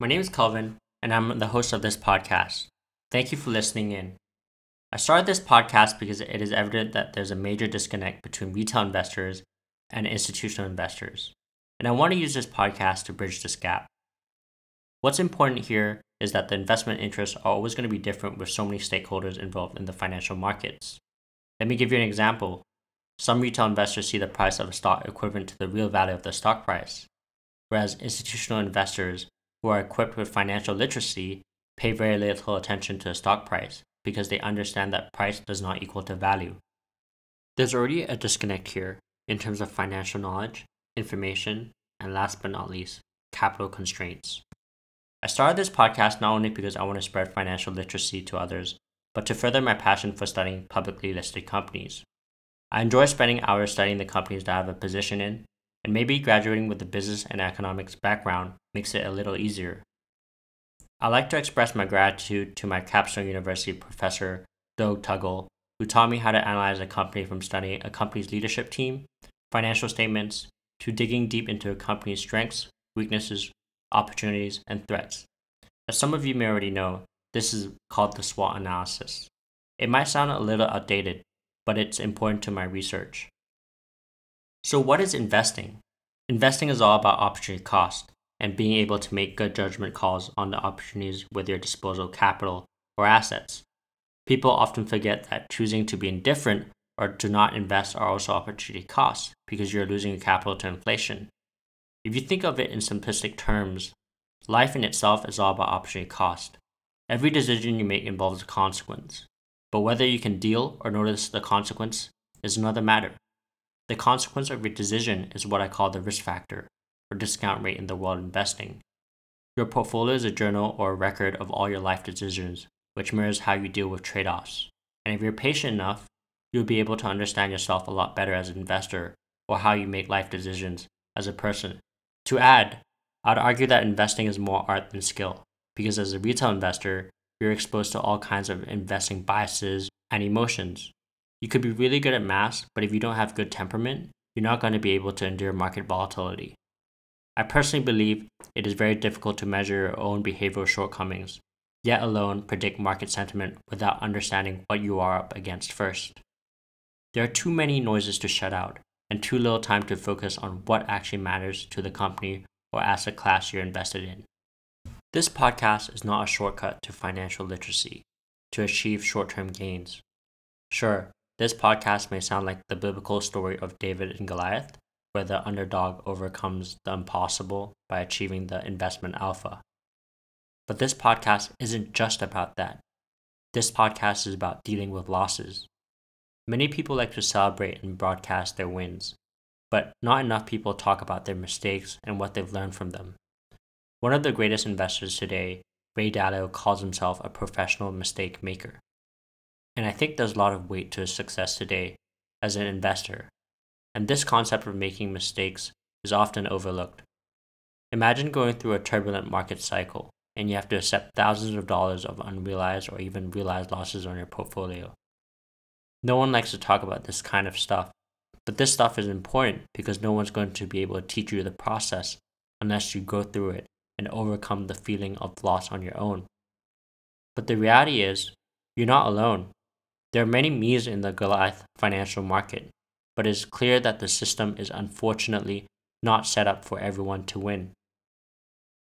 My name is Kelvin, and I'm the host of this podcast. Thank you for listening in. I started this podcast because it is evident that there's a major disconnect between retail investors and institutional investors, and I want to use this podcast to bridge this gap. What's important here is that the investment interests are always going to be different with so many stakeholders involved in the financial markets. Let me give you an example. Some retail investors see the price of a stock equivalent to the real value of the stock price, whereas institutional investors who are equipped with financial literacy pay very little attention to the stock price because they understand that price does not equal to value. There's already a disconnect here in terms of financial knowledge, information, and last but not least, capital constraints. I started this podcast not only because I want to spread financial literacy to others, but to further my passion for studying publicly listed companies. I enjoy spending hours studying the companies that I have a position in and maybe graduating with a business and economics background makes it a little easier. I'd like to express my gratitude to my Capstone University professor, Doug Tuggle, who taught me how to analyze a company from studying a company's leadership team, financial statements, to digging deep into a company's strengths, weaknesses, opportunities, and threats. As some of you may already know, this is called the SWOT analysis. It might sound a little outdated, but it's important to my research. So, what is investing? Investing is all about opportunity cost and being able to make good judgment calls on the opportunities with your disposal capital or assets. People often forget that choosing to be indifferent or to not invest are also opportunity costs because you're losing capital to inflation. If you think of it in simplistic terms, life in itself is all about opportunity cost. Every decision you make involves a consequence, but whether you can deal or notice the consequence is another matter. The consequence of your decision is what I call the risk factor, or discount rate in the world of investing. Your portfolio is a journal or a record of all your life decisions, which mirrors how you deal with trade offs. And if you're patient enough, you'll be able to understand yourself a lot better as an investor or how you make life decisions as a person. To add, I'd argue that investing is more art than skill, because as a retail investor, you're exposed to all kinds of investing biases and emotions. You could be really good at math, but if you don't have good temperament, you're not going to be able to endure market volatility. I personally believe it is very difficult to measure your own behavioral shortcomings, yet alone predict market sentiment without understanding what you are up against first. There are too many noises to shut out, and too little time to focus on what actually matters to the company or asset class you're invested in. This podcast is not a shortcut to financial literacy to achieve short term gains. Sure, this podcast may sound like the biblical story of David and Goliath, where the underdog overcomes the impossible by achieving the investment alpha. But this podcast isn't just about that. This podcast is about dealing with losses. Many people like to celebrate and broadcast their wins, but not enough people talk about their mistakes and what they've learned from them. One of the greatest investors today, Ray Dalio, calls himself a professional mistake maker. And I think there's a lot of weight to his success today as an investor. And this concept of making mistakes is often overlooked. Imagine going through a turbulent market cycle and you have to accept thousands of dollars of unrealized or even realized losses on your portfolio. No one likes to talk about this kind of stuff, but this stuff is important because no one's going to be able to teach you the process unless you go through it and overcome the feeling of loss on your own. But the reality is, you're not alone. There are many me's in the Goliath financial market, but it is clear that the system is unfortunately not set up for everyone to win.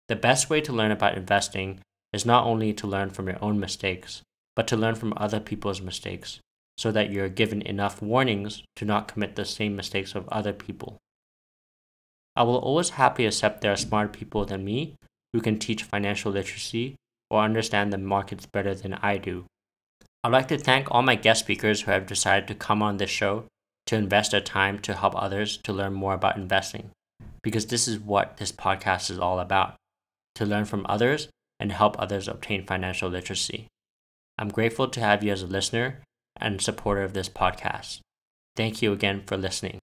The best way to learn about investing is not only to learn from your own mistakes, but to learn from other people's mistakes so that you're given enough warnings to not commit the same mistakes of other people. I will always happily accept there are smarter people than me who can teach financial literacy or understand the markets better than I do. I'd like to thank all my guest speakers who have decided to come on this show to invest their time to help others to learn more about investing, because this is what this podcast is all about to learn from others and help others obtain financial literacy. I'm grateful to have you as a listener and supporter of this podcast. Thank you again for listening.